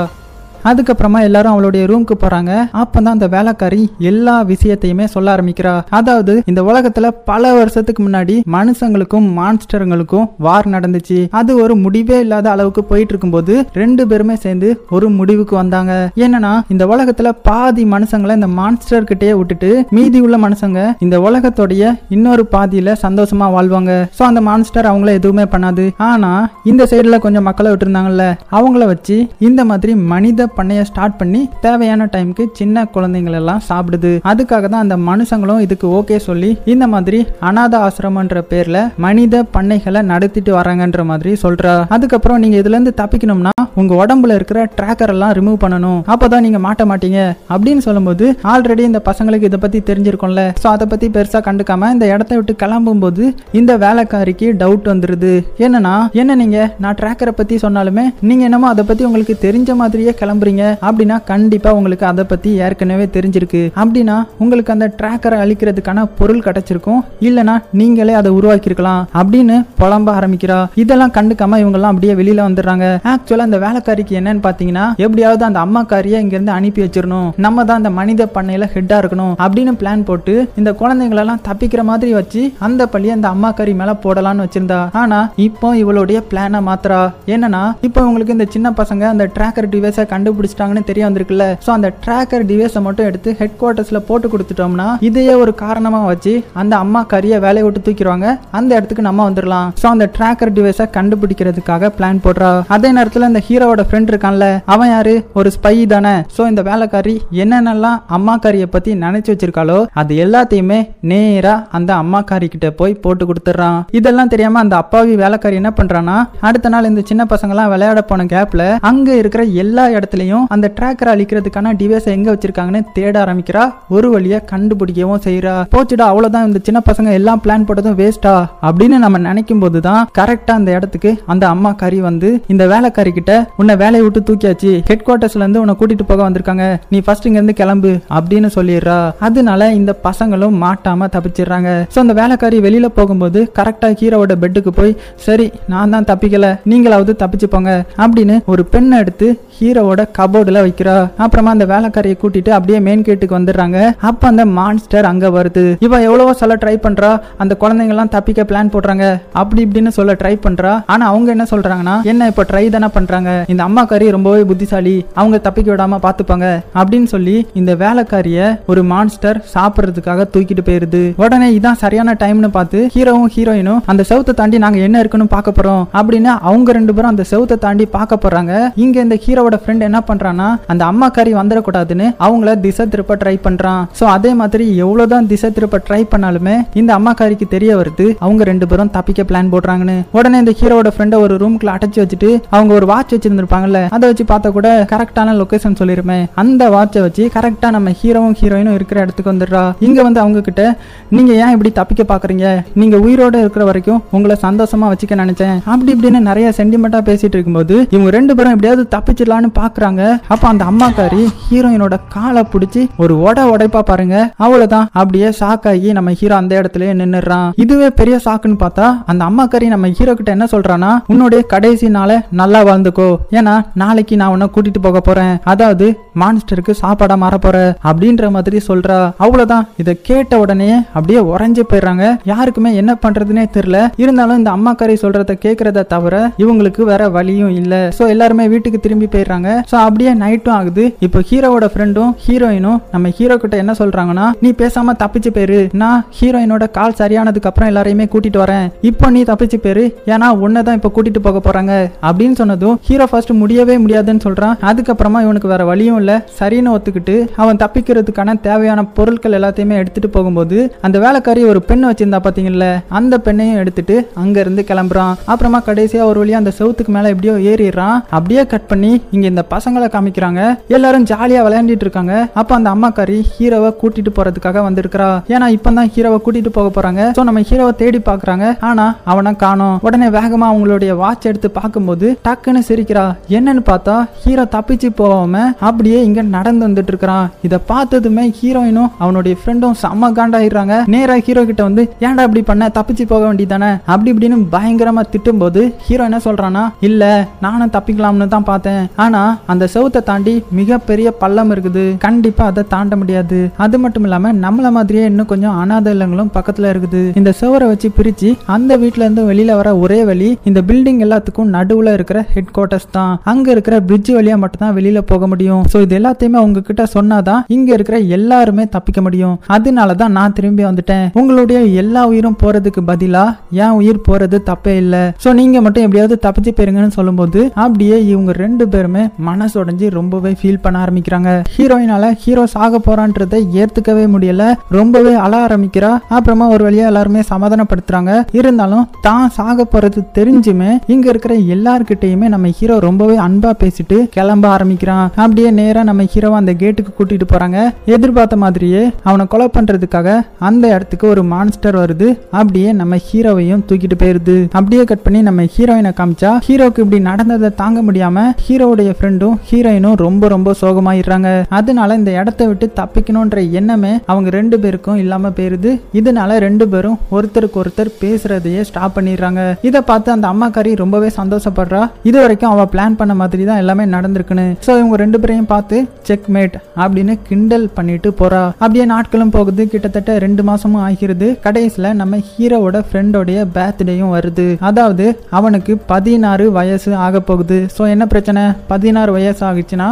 அதுக்கப்புறமா எல்லாரும் அவளுடைய ரூம்க்கு போறாங்க. அப்பதான் அந்த வேலைக்காரி எல்லா விஷயத்தையுமே சொல்ல ஆரம்பிக்கிறா. அதாவது இந்த உலகத்துல பல வருஷத்துக்கு முன்னாடி மனுஷங்களுக்கும் மான்ஸ்டருங்களுக்கும் வார் நடந்துச்சு. அது ஒரு முடிவே இல்லாத அளவுக்கு போயிட்டு இருக்கும்போது ரெண்டு பேருமே சேர்ந்து ஒரு முடிவுக்கு வந்தாங்க. என்னன்னா இந்த உலகத்துல பாதி மனுஷங்களை இந்த மான்ஸ்டர் கிட்டே விட்டுட்டு மீதி உள்ள மனுஷங்க இந்த உலகத்தோடைய இன்னொரு பாதியில சந்தோஷமா வாழ்வாங்க. சோ அந்த மான்ஸ்டர் அவங்கள எதுவுமே பண்ணாது. ஆனா இந்த சைடுல கொஞ்சம் மக்களை விட்டுருந்தாங்கல்ல அவங்கள வச்சு இந்த மாதிரி மனித பண்ணைய ஸ்டார்ட் பண்ணி தேவையான டைம்க்கு சின்ன குழந்தைங்கள் எல்லாம் சாப்பிடுது. அதுக்காக தான் அந்த மனுஷங்களும் இதுக்கு ஓகே சொல்லி இந்த மாதிரி அனாத ஆசிரமன்ற பேர்ல மனித பண்ணைகளை நடத்திட்டு வராங்கன்ற மாதிரி சொல்றா. அதுக்கப்புறம் நீங்க இதுல இருந்து தப்பிக்கணும்னா உங்க உடம்புல இருக்கிற டிராக்கர் எல்லாம் ரிமூவ் பண்ணணும். அப்பதான் நீங்க மாட்ட மாட்டீங்க. அப்படின்னு சொல்லும்போது ஆல்ரெடி இந்த பசங்களுக்கு இதை பத்தி தெரிஞ்சிருக்கும்ல. சோ அதை பத்தி பெருசா கண்டுக்காம இந்த இடத்த விட்டு கிளம்பும் போது இந்த வேலைக்காரிக்கு டவுட் வந்துருது. என்னன்னா என்ன நீங்க? நான் டிராக்கரை பத்தி சொன்னாலுமே நீங்க என்னமோ அதை பத்தி உங்களுக்கு தெரிஞ்ச மாதிரியே கிளம்புறீங்க அப்படின்னா கண்டிப்பா உங்களுக்கு அதை பத்தி ஏற்கனவே தெரிஞ்சிருக்கு. அப்படின்னா உங்களுக்கு அந்த ட்ராக்கரை அழிக்கிறதுக்கான பொருள் கிடைச்சிருக்கும். இல்லனா நீங்களே அதை உருவாக்கியிருக்கலாம் அப்படின்னு புலம்ப ஆரம்பிக்கிறா. இதெல்லாம் கண்டுக்காம இவங்கெல்லாம் அப்படியே வெளியில வந்துடுறாங்க. ஆக்சுவலா அந்த வேலைக்காரிக்கு என்னன்னு பாத்தீங்கன்னா எப்படியாவது அந்த அம்மாக்காரியை இங்க இருந்து அனுப்பி வச்சிடணும். நம்ம தான் அந்த மனித பண்ணையில ஹெட்டா இருக்கணும் அப்படின்னு பிளான் போட்டு இந்த குழந்தைங்களெல்லாம் தப்பிக்கிற மாதிரி வச்சு அந்த பள்ளியை அந்த அம்மாக்காரி மேல போடலாம்னு வச்சிருந்தா. ஆனா இப்போ இவளுடைய பிளானை மாத்திரா என்னன்னா இப்போ உங்களுக்கு இந்த சின்ன பசங்க அந்த ட்ராக்கர் டிவைஸை கண்டு கண்டுபிடிச்சிட்டாங்கன்னு தெரிய வந்திருக்குல்ல. ஸோ அந்த ட்ராக்கர் டிவைஸை மட்டும் எடுத்து ஹெட் குவார்ட்டர்ஸில் போட்டு கொடுத்துட்டோம்னா இதையே ஒரு காரணமா வச்சு அந்த அம்மா கறியை வேலையை விட்டு தூக்கிடுவாங்க. அந்த இடத்துக்கு நம்ம வந்துடலாம். ஸோ அந்த ட்ராக்கர் டிவைஸை கண்டுபிடிக்கிறதுக்காக பிளான் போடுறா. அதே நேரத்தில் இந்த ஹீரோவோட ஃப்ரெண்ட் இருக்கான்ல அவன் யாரு? ஒரு ஸ்பை தானே. ஸோ இந்த வேலைக்காரி என்னென்னலாம் அம்மாக்காரியை பத்தி நினைச்சு வச்சிருக்காளோ அது எல்லாத்தையுமே நேரா அந்த அம்மாக்காரி கிட்ட போய் போட்டு கொடுத்துட்றான். இதெல்லாம் தெரியாம அந்த அப்பாவி வேலைக்காரி என்ன பண்றான்னா அடுத்த நாள் இந்த சின்ன பசங்கலாம் விளையாட போன கேப்ல அங்க இருக்கிற எல்லா இடத்துலயும் அந்த ட்ராக்கரை அழிக்கிறதுக்கான டிவைஸை எங்க வச்சிருக்காங்கன்னு தேட ஆரம்பிக்கிறா? ஒரு வழியா கண்டுபிடிக்கவும் செய்யறா போச்சுடா அவ்வளவுதான். இந்த சின்ன பசங்க எல்லாம் பிளான் போட்டதும் வேஸ்டா அப்படின்னு நம்ம நினைக்கும் போதுதான் கரெக்டா அந்த இடத்துக்கு அந்த அம்மா கறி வந்து இந்த வேலைக்காரி கிட்ட உன்னை வேலையை விட்டு தூக்கியாச்சு. ஹெட் குவார்ட்டர்ஸ்ல இருந்து உன்னை கூட்டிட்டு போக வந்திருக்காங்க. நீ ஃபர்ஸ்ட் இங்க இருந்து கிளம்பு அப்படின்னு சொல்லிடுறா. அதனால இந்த பசங்களும் மாட்டாம தப்பிச்சிடுறாங்க. சோ அந்த வேலைக்காரி வெளியில போகும்போது கரெக்டா ஹீரோவோட பெட்டுக்கு போய் சரி நான் தான் தப்பிக்கல. நீங்களாவது தப்பிச்சு போங்க அப்படின்னு ஒரு பெண்ணை எடுத்து ஹீரோவோட கபோர்டுல வைக்கிறா. அப்புறமா அந்த வேலைக்காரியை கூட்டிட்டு அப்படியே மெயின் கேட்டுக்கு வந்துடுறாங்க. அப்ப அந்த மான்ஸ்டர் அங்க வருது. இவ எவ்வளவோ சொல்ல ட்ரை பண்றா. அந்த குழந்தைங்க எல்லாம் தப்பிக்க பிளான் போடுறாங்க. அப்படி இப்படின்னு சொல்ல ட்ரை பண்றா. ஆனா அவங்க என்ன சொல்றாங்கன்னா என்ன இப்ப ட்ரை தானே பண்றாங்க. இந்த அம்மாக்காரி ரொம்பவே புத்திசாலி. அவங்க தப்பிக்க விடாம பாத்துப்பாங்க. அப்படின்னு சொல்லி இந்த வேலைக்காரிய ஒரு மான்ஸ்டர் சாப்பிடுறதுக்காக தூக்கிட்டு போயிருது. உடனே இதான் சரியான டைம்னு பார்த்து ஹீரோவும் ஹீரோயினும் அந்த செவத்தை தாண்டி நாங்க என்ன இருக்குன்னு பார்க்க போறோம் அப்படின்னு அவங்க ரெண்டு பேரும் அந்த செவத்தை தாண்டி பார்க்க போறாங்க. இங்க இந்த ஹீரோவோட ஃப்ரெண்ட் என்ன பண்றான்னா அந்த அம்மாக்காரி வந்துடக்கூடாதுன்னு அவங்கள திசை திருப்ப ட்ரை பண்றான். சோ அதே மாதிரி எவ்வளவுதான் திசை திருப்ப ட்ரை பண்ணாலுமே இந்த அம்மாக்காரிக்கு தெரிய வருது அவங்க ரெண்டு பேரும் தப்பிக்க பிளான் போடுறாங்கன்னு. உடனே இந்த ஹீரோட ஃப்ரெண்டை ஒரு ரூம்குள்ள அடைச்சு வச்சுட்டு அவங்க ஒரு வாட்ச் வச்சிருந்திருப்பாங்கல்ல அதை வச்சு பார்த்தா கூட கரெக்டான லொகேஷன் சொல்லிருமே. அந்த வாட்சை வச்சு கரெக்டா நம்ம ஹீரோவும் ஹீரோயினும் இருக்கிற இடத்துக்கு வந்துடுறா. இங்க வந்து அவங்க கிட்ட நீங்க ஏன் இப்படி தப்பிக்க பாக்குறீங்க நீங்க உயிரோட இருக்கிற வரைக்கும் உங்களை சந்தோஷமா வச்சுக்க நினைச்சேன். அப்படி இப்படின்னு நிறைய சென்டிமெண்டா பேசிட்டு இருக்கும்போது இவங்க ரெண்டு பேரும் எப்படியாவது தப்பிச்சிடலான்னு பாக்குறாங்க அப்ப அந்த அம்மாக்காரி ஹீரோயினோட காலை பிடிச்சி ஒரு உட உடைப்பா பாருங்க. அவ்வளவுதான். அப்படியே ஷாக் ஆகி நம்ம ஹீரோ அந்த இடத்துல நின்னுறான் இதுவே பெரிய ஷாக்குன்னு பார்த்தா அந்த அம்மாக்காரி நம்ம ஹீரோ கிட்ட என்ன சொல்றானா உன்னுடைய கடைசி நாளை நல்லா வாழ்ந்துக்கோ. ஏன்னா நாளைக்கு நான் உன்னை கூட்டிட்டு போக போறேன். அதாவது மான்ஸ்டருக்கு சாப்பாடா மாற போற. அப்படின்ற மாதிரி சொல்றா. அவ்வளவுதான். இதை கேட்ட உடனே அப்படியே உறைஞ்சு போயிடுறாங்க. யாருக்குமே என்ன பண்றதுனே தெரியல. இருந்தாலும் இந்த அம்மாக்காரி சொல்றத கேக்குறத தவிர இவங்களுக்கு வேற வழியும் இல்ல. சோ எல்லாருமே வீட்டுக்கு திரும்பி போயிடுறாங்க. சோ அப்படியே நைட்டும் ஆகுது. இப்போ ஹீரோவோட ஃப்ரெண்டும் ஹீரோயினும் நம்ம ஹீரோ கிட்ட என்ன சொல்றாங்கன்னா நீ பேசாம தப்பிச்சு போயிரு நான் ஹீரோயினோட கால் சரியானதுக்கு அப்புறம் எல்லாரையுமே கூட்டிட்டு வரேன். இப்போ நீ தப்பிச்சு போயிரு ஏன்னா உன்னதான் இப்போ கூட்டிட்டு போக போறாங்க. அப்படின்னு சொன்னதும் ஹீரோ ஃபர்ஸ்ட் முடியவே முடியாதுன்னு சொல்றான். அதுக்கப்புறமா இவனுக்கு வேற வழியும் இல்ல. சரின்னு ஒத்துக்கிட்டு அவன் தப்பிக்கிறதுக்கான தேவையான பொருட்கள் எல்லாத்தையுமே எடுத்துட்டு போகும்போது அந்த வேலைக்காரி ஒரு பெண் வச்சிருந்தா பாத்தீங்கல்ல அந்த பெண்ணையும் எடுத்துட்டு அங்க இருந்து கிளம்புறான். அப்புறமா கடைசியா ஒரு வழியா அந்த செவுத்துக்கு மேல எப்படியோ ஏறிடுறான். அப்படியே கட் பண்ணி இங்க இந்த பசங்களை காமிக்கிறாங்க. எல்லாரும் ஜாலியா விளையாண்டிட்டு இருக்காங்க அப்ப அந்த அம்மாக்காரி ஹீரோவை கூட்டிட்டு போறதுக்காக வந்திருக்கிறா. ஏன்னா இப்பதான் ஹீரோவை கூட்டிட்டு போக போறாங்க. சோ நம்ம ஹீரோவை தேடி பாக்குறாங்க ஆனா அவனை காணும். உடனே வேகமா அவங்களுடைய வாட்ச் எடுத்து பார்க்கும்போது டக்குன்னு சிரிக்கிறா. என்னன்னு பார்த்தா ஹீரோ தப்பிச்சு போகாம அப்படியே இங்க நடந்து வந்துட்டு இருக்கிறான் இத பார்த்ததுமே ஹீரோயினும் அவனுடைய ஃப்ரெண்டும் செம்ம காண்டாயிடுறாங்க. நேரா ஹீரோ கிட்ட வந்து ஏன்டா இப்படி பண்ண? தப்பிச்சு போக வேண்டியதானே அப்படி இப்படின்னு பயங்கரமா திட்டும் போது ஹீரோ என்ன சொல்றானா இல்ல நானும் தப்பிக்கலாம்னு தான் பார்த்தேன். ஆனா அந்த செவத்தை தாண்டி மிகப்பெரிய பள்ளம் இருக்குது. கண்டிப்பா அதை தாண்ட முடியாது. அது மட்டும் இல்லாம நம்மள மாதிரியே இன்னும் கொஞ்சம் அனாத இல்லங்களும் பக்கத்துல இருக்குது. இந்த செவரை வச்சு பிரிச்சு அந்த வீட்டுல இருந்து வெளியில வர ஒரே வழி இந்த பில்டிங் எல்லாத்துக்கும் நடுவுல இருக்கிற ஹெட் குவார்டர்ஸ் தான். அங்க இருக்கிற பிரிட்ஜ் வழியா மட்டும் தான் வெளியில போக முடியும். சோ இது எல்லாத்தையுமே உங்ககிட்ட சொன்னாதான் இங்க இருக்கிற எல்லாருமே தப்பிக்க முடியும். அதனாலதான் நான் திரும்பி வந்துட்டேன். உங்களுடைய எல்லா உயிரும் போறதுக்கு பதிலா என் உயிர் போறது தப்பே இல்ல. சோ நீங்க மட்டும் எப்படியாவது தப்பிச்சு போயிருங்கன்னு சொல்லும்போது அப்படியே இவங்க ரெண்டு பேருமே மனசு உடைஞ்சு ரொம்பவே ஃபீல் பண்ண ஆரம்பிக்கிறாங்க. ஹீரோயினால ஹீரோ சாக போறான்றதை ஏத்துக்கவே முடியல. ரொம்பவே அழ ஆரம்பிக்கிறா. அப்புறமா ஒரு வழியா எல்லாருமே சமாதானப்படுத்துறாங்க. இருந்தாலும் தான் சாக போறது தெரிஞ்சுமே இங்க இருக்கிற எல்லார்கிட்டயுமே நம்ம ஹீரோ ரொம்பவே அன்பா பேசிட்டு கிளம்ப ஆரம்பிக்கிறான். அப்படியே நேரா நம்ம ஹீரோவை அந்த கேட்டுக்கு கூட்டிட்டு போறாங்க. எதிர்பார்த்த மாதிரியே அவனை கொலை பண்றதுக்காக அந்த இடத்துக்கு ஒரு மான்ஸ்டர் வருது. அப்படியே நம்ம ஹீரோவையும் தூக்கிட்டு போயிருது. அப்படியே கட் பண்ணி நம்ம ஹீரோயினை காமிச்சா ஹீரோக்கு இப்படி நடந்ததை தாங்க முடியாம ஹீரோவுடைய ஃப்ரெண்டும் ஹீரோயினும் ரொம்ப ரொம்ப சோகமாயிடுறாங்க. அதனால இந்த இடத்த விட்டு தப்பிக்கணும்ன்ற எண்ணமே அவங்க ரெண்டு பேருக்கும் இல்லாம போயிருது. இதனால ரெண்டு பேரும் ஒருத்தருக்கு ஒருத்தர் பேசுறதையே ஸ்டாப் பண்ணிடுறாங்க. இதை பார்த்து அந்த அம்மாக்காரி ரொம்பவே சந்தோஷப்படுறா. இது வரைக்கும் அவ பிளான் பண்ண மாதிரி தான் எல்லாமே நடந்திருக்குன்னு. சோ இவங்க ரெண்டு பேரையும் பார்த்து செக் மேட் அப்படின்னு கிண்டல் பண்ணிட்டு போறா. அப்படியே நாட்களும் போகுது. கிட்டத்தட்ட ரெண்டு மாசமும் ஆகிறது கடைசியில நம்ம ஹீரோவோட ஃப்ரெண்டோடைய பர்த்டேயும் வருது. அதாவது அவனுக்கு பதினாறு வயசு ஆக போகுது சோ என்ன பிரச்சனை? பதினாறு வயசு ஆகுச்சுன்னா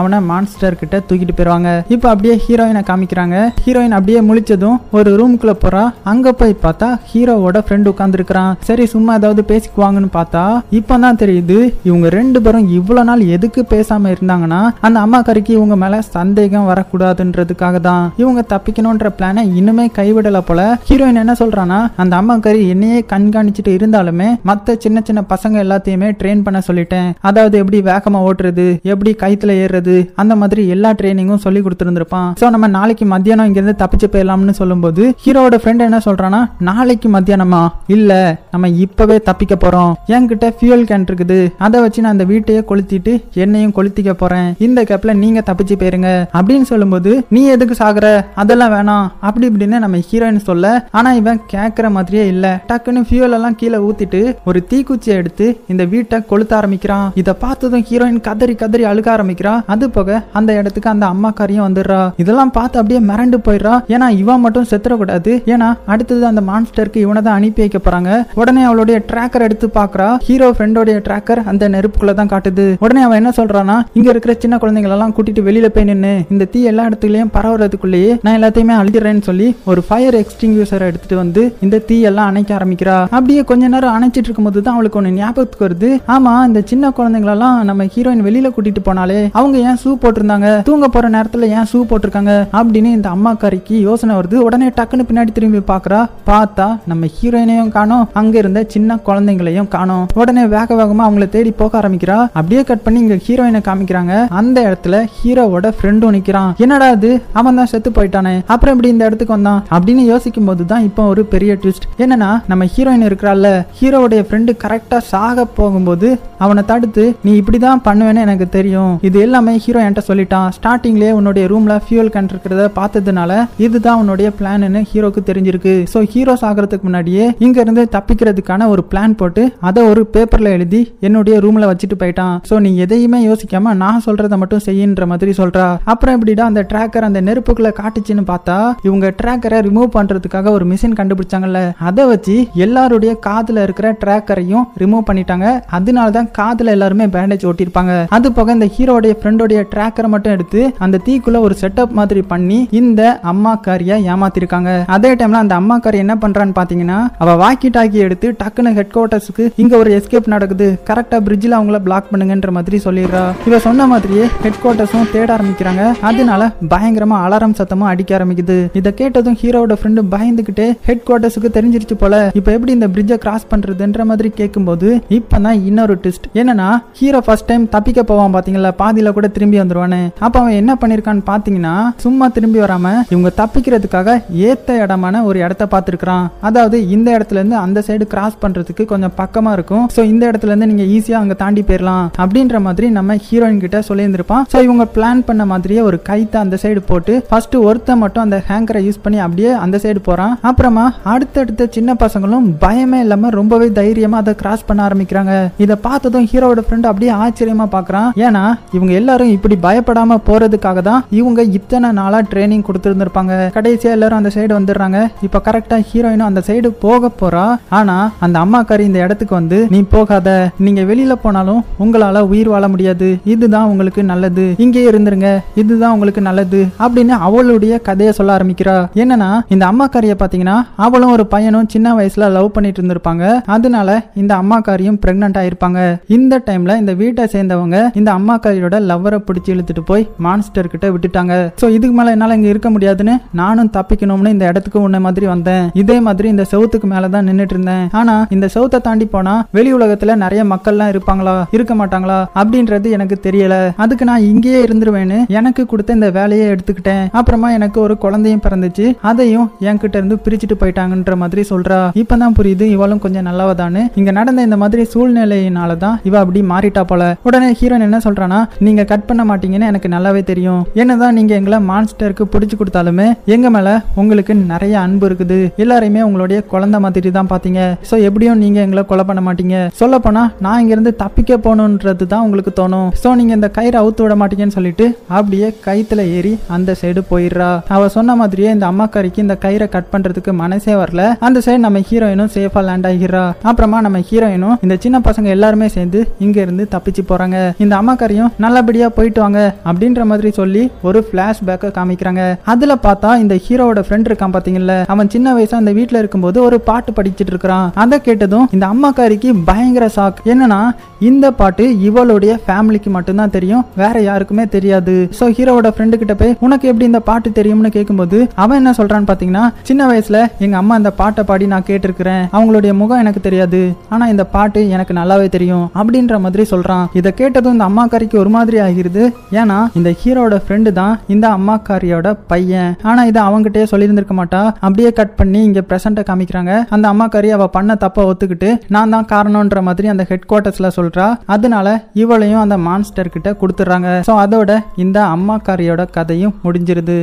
அவனை மான்ஸ்டர் கிட்ட தூக்கிட்டு போயிடுவாங்க இப்போ அப்படியே ஹீரோயினை காமிக்கிறாங்க. ஹீரோயின் அப்படியே முழிச்சதும் ஒரு ரூம்குள்ள போறா. அங்க போய் பார்த்தா ஹீரோவோட ஃப்ரெண்ட் உட்காந்துருக்கான் சரி சும்மா ஏதாவது பேசிக்குவாங்கன்னு பார்த்தா இப்பதான் தெரியுது இவங்க ரெண்டு பேரும் இவ்வளவு நாள் எதுக்கு பேசாம இருந்தாங்கன்னா அந்த அம்மா கறிக்கு இவங்க மேல சந்தேகம் வரக்கூடாதுன்றதுக்காக தான். இவங்க தப்பிக்கணும்ன்ற பிளானை இன்னுமே கைவிடல போல. ஹீரோயின் என்ன சொல்றானா அந்த அம்மா கறி என்னையே கண்காணிச்சுட்டு இருந்தாலுமே மத்த சின்ன சின்ன பசங்க எல்லாத்தையுமே ட்ரெயின் பண்ண சொல்லிட்டேன். அதாவது எப்படி வேகமா ஓட்டுறது எப்படி கைத்துல ஏறுறது அந்த மாதிரி எல்லா ட்ரைனிங்கும் சொல்லி கொடுத்துருந்துருப்பான். ஸோ நம்ம நாளைக்கு மத்தியானம் இங்கிருந்து தப்பிச்சு போயிடலாம்னு சொல்லும்போது ஹீரோவோட ஃப்ரெண்ட் என்ன சொல்றான்னா நாளைக்கு மத்தியானமா? இல்ல நம்ம இப்பவே தப்பிக்க போறோம். என்கிட்ட ஃபியூல் கேன் இருக்குது. அதை வச்சு நான் அந்த வீட்டையே கொளுத்திட்டு என்னையும் கொளுத்திக்க போறேன். இந்த கேப்ல நீங்க தப்பிச்சு போயிருங்க. அப்படின்னு சொல்லும்போது நீ எதுக்கு சாகுற? அதெல்லாம் வேணாம். அப்படி இப்படின்னு நம்ம ஹீரோயின் சொல்ல ஆனா இவன் கேட்கற மாதிரியே இல்ல. டக்குன்னு ஃபியூல் எல்லாம் கீழே ஊத்திட்டு ஒரு தீக்குச்சியை எடுத்து இந்த வீட்டை கொளுத்த ஆரம்பிக்கிறான். இதை பார்த்ததும் ஹீரோ ஹீரோயின் கதறி கதறி அழுக ஆரம்பிக்கிறா. அது போக அந்த இடத்துக்கு அந்த அம்மாக்காரியும் வந்துடுறா. இதெல்லாம் பார்த்து அப்படியே மிரண்டு போயிடுறா. ஏன்னா இவன் மட்டும் செத்துடக்கூடாது ஏன்னா அடுத்தது அந்த மான்ஸ்டருக்கு இவனை தான் அனுப்பி வைக்க போறாங்க. உடனே அவளுடைய ட்ராக்கர் எடுத்து பாக்குறா ஹீரோ ஃப்ரெண்டோடைய ட்ராக்கர் அந்த நெருப்புக்குள்ள தான் காட்டுது. உடனே அவன் என்ன சொல்றானா இங்க இருக்கிற சின்ன குழந்தைகள் எல்லாம் கூட்டிட்டு வெளியில போய் நின்னு இந்த தீ எல்லா இடத்துலயும் பரவுறதுக்குள்ளேயே நான் எல்லாத்தையுமே அழிக்கிறேன்னு சொல்லி ஒரு ஃபயர் எக்ஸ்டிங்யூசர் எடுத்துட்டு வந்து இந்த தீ எல்லாம் அணைக்க ஆரம்பிக்கிறா. அப்படியே கொஞ்ச நேரம் அணைச்சிட்டு இருக்கும்போது தான் அவளுக்கு ஒன்று ஞாபகத்துக்கு வருது. ஆமா இந்த சின்ன குழந்தைங்களெல்லாம் நம்ம ஹீரோயின் வெளியில கூட்டிட்டு போனாலே அவங்க ஏன் ஷூ போட்டிருந்தாங்க? தூங்க போற நேரத்துல ஏன் ஷூ போட்டிருக்காங்க? அப்படின்னு இந்த அம்மாக்காரிக்கு யோசனை வருது. உடனே டக்குன்னு பின்னாடி திரும்பி பாக்குறா பார்த்தா நம்ம ஹீரோயினையும் காணோம். அங்க இருந்த சின்ன குழந்தைங்களையும் காணோம். உடனே வேக வேகமா அவங்கள தேடி போக ஆரம்பிக்கிறா. அப்படியே கட் பண்ணி இங்க ஹீரோயினை காமிக்கிறாங்க. அந்த இடத்துல ஹீரோவோட ஃப்ரெண்டும் நிக்கிறான். என்னடா இது? அவன் தான் செத்து போயிட்டானே. அப்புறம் எப்படி இந்த இடத்துக்கு வந்தான்? அப்படின்னு யோசிக்கும் போது தான் இப்போ ஒரு பெரிய ட்விஸ்ட் என்னன்னா நம்ம ஹீரோயின் இருக்கிறாள்ல. ஹீரோவுடைய ஃப்ரெண்டு கரெக்டா சாக போகும்போது அவனை தடுத்து நீ இப்படிதான் பண்ணுவேன்னு எனக்கு தெரியும். இது எல்லாமே ஹீரோ என்கிட்ட சொல்லிட்டான். ஸ்டார்டிங்லேயே உன்னுடைய ரூம்ல ஃபியூல் கேன் இருக்கிறத பார்த்ததுனால இதுதான் உன்னுடைய பிளான்னு ஹீரோக்கு தெரிஞ்சிருக்கு. ஸோ ஹீரோ சாகிறதுக்கு முன்னாடியே இங்க இருந்து தப்பிக்கிறதுக்கான ஒரு பிளான் போட்டு அதை ஒரு பேப்பர்ல எழுதி என்னுடைய ரூம்ல வச்சுட்டு போயிட்டான். ஸோ நீ எதையுமே யோசிக்காம நான் சொல்றதை மட்டும் செய்யுன்ற மாதிரி சொல்றா. அப்புறம் எப்படிடா அந்த ட்ராக்கர் அந்த நெருப்புக்குள்ள காட்டுச்சுன்னு பார்த்தா இவங்க ட்ராக்கரை ரிமூவ் பண்றதுக்காக ஒரு மிஷின் கண்டுபிடிச்சாங்கல்ல. அதை வச்சு எல்லாருடைய காதுல இருக்கிற ட்ராக்கரையும் ரிமூவ் பண்ணிட்டாங்க. அதனால தான் காதுல எல்லாருமே பேண்டேஜ் வச்சிருப்பாங்க அது போக இந்த ஹீரோடைய ஃப்ரெண்டோடைய ட்ராக்கரை மட்டும் எடுத்து அந்த தீக்குள்ள ஒரு செட்டப் மாதிரி பண்ணி இந்த அம்மாக்காரிய ஏமாத்திருக்காங்க. அதே டைம்ல அந்த அம்மாக்காரி என்ன பண்றான்னு பாத்தீங்கன்னா அவ வாக்கி டாக்கி எடுத்து டக்குன்னு ஹெட் குவார்டர்ஸ்க்கு இங்க ஒரு எஸ்கேப் நடக்குது. கரெக்டா பிரிட்ஜில் அவங்கள பிளாக் பண்ணுங்கன்ற மாதிரி சொல்லிடுறா. இவ சொன்ன மாதிரியே ஹெட் குவார்டர்ஸும் தேட ஆரம்பிக்கிறாங்க. அதனால பயங்கரமா அலாரம் சத்தமும் அடிக்க ஆரம்பிக்குது. இதை கேட்டதும் ஹீரோட ஃப்ரெண்டு பயந்துகிட்டே ஹெட் குவார்டர்ஸுக்கு தெரிஞ்சிருச்சு போல. இப்போ எப்படி இந்த பிரிட்ஜை கிராஸ் பண்றதுன்ற மாதிரி கேட்கும்போது இப்பதான் இன்னொரு ட்விஸ்ட் என்னன்னா ஹீரோ ஃபர்ஸ்ட் டைம் தப்பிக்க போவான் பாத்தீங்களா? பாதியில கூட திரும்பி வந்துருவானு. அப்ப அவன் என்ன பண்ணிருக்கான்னு பாத்தீங்கன்னா சும்மா திரும்பி வராம இவங்க தப்பிக்கிறதுக்காக ஏத்த இடமான ஒரு இடத்த பார்த்திருக்கான் அதாவது இந்த இடத்துல இருந்து அந்த சைடு கிராஸ் பண்றதுக்கு கொஞ்சம் பக்கமா இருக்கும். சோ இந்த இடத்துல இருந்து நீங்க ஈஸியா அங்க தாண்டி போயிடலாம் அப்படின்ற மாதிரி நம்ம ஹீரோயின் கிட்ட சொல்லியிருந்திருப்பான். சோ இவங்க பிளான் பண்ண மாதிரியே ஒரு கைத்தை அந்த சைடு போட்டு ஃபர்ஸ்ட் ஒருத்தன் மட்டும் அந்த ஹேங்கரை யூஸ் பண்ணி அப்படியே அந்த சைடு போறான். அப்புறமா அடுத்தடுத்த சின்ன பசங்களும் பயமே இல்லாம ரொம்பவே தைரியமா அதை கிராஸ் பண்ண ஆரம்பிக்கிறாங்க. இதை பார்த்ததும் ஹீரோட ஃப்ரெண்ட் அப்படியே ஆச்சரியமா பாக்குறான். ஏன்னா இவங்க எல்லாரும் இப்படி பயப்படாம போறதுக்காக தான் இவங்க இத்தனை நாளா ட்ரைனிங் கொடுத்துருந்துருப்பாங்க. கடைசியா எல்லாரும் அந்த சைடு வந்துடுறாங்க. இப்ப கரெக்டா ஹீரோயினும் அந்த சைடு போக போறா. ஆனா அந்த அம்மாக்காரி இந்த இடத்துக்கு வந்து நீ போகாத. நீங்க வெளியில போனாலும் உங்களால உயிர் வாழ முடியாது. இதுதான் உங்களுக்கு நல்லது. இங்கேயே இருந்துருங்க. இதுதான் உங்களுக்கு நல்லது. அப்படின்னு அவளுடைய கதையை சொல்ல ஆரம்பிக்கிறா. என்னன்னா இந்த அம்மாக்காரிய பாத்தீங்கன்னா அவளும் ஒரு பையனும் சின்ன வயசுல லவ் பண்ணிட்டு இருந்திருப்பாங்க. அதனால இந்த அம்மாக்காரியும் பிரெக்னன்ட் ஆயிருப்பாங்க. இந்த டைம்ல இந்த வீட்டை சேர்ந்தவங்க இந்த அம்மாக்காரியோட லவ்வரை பிடிச்சி இழுத்துட்டு போய் மான்ஸ்டர் கிட்ட விட்டுட்டாங்க. சோ இதுக்கு மேல என்னால இங்க இருக்க முடியாதுன்னு நானும் தப்பிக்கணும்னு இந்த இடத்துக்கு உன்ன மாதிரி வந்தேன். இதே மாதிரி இந்த செவுத்துக்கு மேலதான் நின்னுட்டு இருந்தேன். ஆனா இந்த செவுத்தை தாண்டி போனா வெளி உலகத்துல நிறைய மக்கள்லாம் இருப்பாங்களா? இருக்க மாட்டாங்களா? அப்படின்றது எனக்கு தெரியல. அதுக்கு நான் இங்கேயே இருந்துருவேன்னு எனக்கு கொடுத்த இந்த வேலையை எடுத்துக்கிட்டேன். அப்புறமா எனக்கு ஒரு குழந்தையும் பிறந்துச்சு. அதையும் என்கிட்ட இருந்து பிரிச்சுட்டு போயிட்டாங்கன்ற மாதிரி சொல்றா. இப்பதான் புரியுது இவளும் கொஞ்சம் நல்லவதான்னு இங்க நடந்த இந்த மாதிரி சூழ்நிலையினால தான் இவ அப்படி மாறிட்டா போல. உடனே ஹீரோயின் என்ன சொல்றானா நீங்க கட் பண்ண மாட்டீங்கன்னு எனக்கு நல்லாவே தெரியும். என்னதான் நீங்க எங்களை மான்ஸ்டருக்கு பிடிச்சி கொடுத்தாலுமே எங்க மேல உங்களுக்கு நிறைய அன்பு இருக்குது. எல்லாரையுமே உங்களுடைய குழந்தை மாதிரி தான் பாத்தீங்க. சோ எப்படியும் நீங்க எங்களை கொலை பண்ண மாட்டீங்க. சொல்ல போனா நான் இங்க இருந்து தப்பிக்க போகணுன்றது தான் உங்களுக்கு தோணும். சோ நீங்க இந்த கயிறை அவுத்து விட மாட்டீங்கன்னு சொல்லிட்டு அப்படியே கயித்துல ஏறி அந்த சைடு போயிடுறா. அவ சொன்ன மாதிரியே இந்த அம்மாக்காரிக்கு இந்த கயிறை கட் பண்றதுக்கு மனசே வரல. அந்த சைடு நம்ம ஹீரோயினும் சேஃபா லேண்ட் ஆகிறா அப்புறமா நம்ம ஹீரோயினும் இந்த சின்ன பசங்க எல்லாருமே சேர்ந்து இங்க இருந்து தப்பிச்சு போறாங்க போறாங்க. இந்த அம்மாக்காரியும் நல்லபடியா போயிட்டு வாங்க அப்படின்ற மாதிரி சொல்லி ஒரு பிளாஷ் பேக்க காமிக்கிறாங்க. அதுல பார்த்தா இந்த ஹீரோவோட ஃப்ரெண்ட் இருக்கான் பாத்தீங்கல்ல அவன் சின்ன வயசா அந்த வீட்ல இருக்கும்போது ஒரு பாட்டு படிச்சிட்டு இருக்கிறான். அதை கேட்டதும் இந்த அம்மாக்காரிக்கு பயங்கர ஷாக் என்னன்னா இந்த பாட்டு இவளுடைய ஃபேமிலிக்கு மட்டும்தான் தெரியும். வேற யாருக்குமே தெரியாது. ஸோ ஹீரோவோட ஃப்ரெண்டு கிட்ட போய் உனக்கு எப்படி இந்த பாட்டு தெரியும்னு கேட்கும்போது அவன் என்ன சொல்றான்னு பாத்தீங்கன்னா சின்ன வயசுல எங்க அம்மா இந்த பாட்டை பாடி நான் கேட்டிருக்கிறேன். அவங்களுடைய முகம் எனக்கு தெரியாது. ஆனா இந்த பாட்டு எனக்கு நல்லாவே தெரியும் அப்படின்ற மாதிரி சொல்றான். இதை கேட்டதும் இந்த அம்மாக்காரிக்கு ஒரு மாதிரி ஆகிருது. ஏன்னா இந்த ஹீரோட ஃப்ரெண்டு தான் இந்த அம்மாக்காரியோட பையன். ஆனா இதை அவங்ககிட்டயே சொல்லியிருந்திருக்க மாட்டா. அப்படியே கட் பண்ணி இங்க பிரசண்ட காமிக்கிறாங்க. அந்த அம்மாக்காரி அவ பண்ண தப்ப ஒத்துக்கிட்டு நான் தான் காரணம்ன்ற மாதிரி அந்த ஹெட் குவார்ட்டர்ஸ்ல சொல்றா. அதனால இவளையும் அந்த மான்ஸ்டர் கிட்ட கொடுத்துட்றாங்க. ஸோ அதோட இந்த அம்மாக்காரியோட கதையும் முடிஞ்சிருது.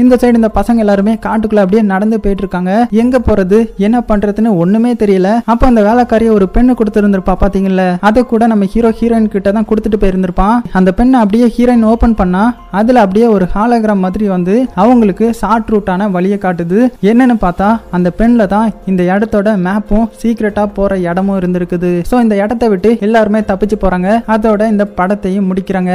இந்த சைடு இந்த பசங்க எல்லாருமே காட்டுக்குள்ள அப்படியே நடந்து போயிட்டு இருக்காங்க எங்க போறது? என்ன பண்றதுன்னு ஒண்ணுமே தெரியல. அப்ப அந்த வேலைக்காரிய ஒரு பெண்ணு கொடுத்துருந்துருப்பா பாத்தீங்கல்ல? அதை கூட நம்ம ஹீரோ ஹீரோயின் கிட்ட தான் கொடுத்துட்டு போயிருந்திருப்பான். அந்த பெண்ணை அப்படியே ஹீரோயின் ஓபன் பண்ணா அதுல அப்படியே ஒரு ஹாலோகிராம் மாதிரி வந்து அவங்களுக்கு ஷார்ட் ரூட்டான வழியை காட்டுது. என்னன்னு பார்த்தா அந்த பெண்ல தான் இந்த இடத்தோட மேப்பும் சீக்கிரட்டா போற இடமும் இருந்திருக்குது. ஸோ இந்த இடத்த விட்டு எல்லாருமே தப்பிச்சு போறாங்க. அதோட இந்த படத்தையும் முடிக்கிறாங்க.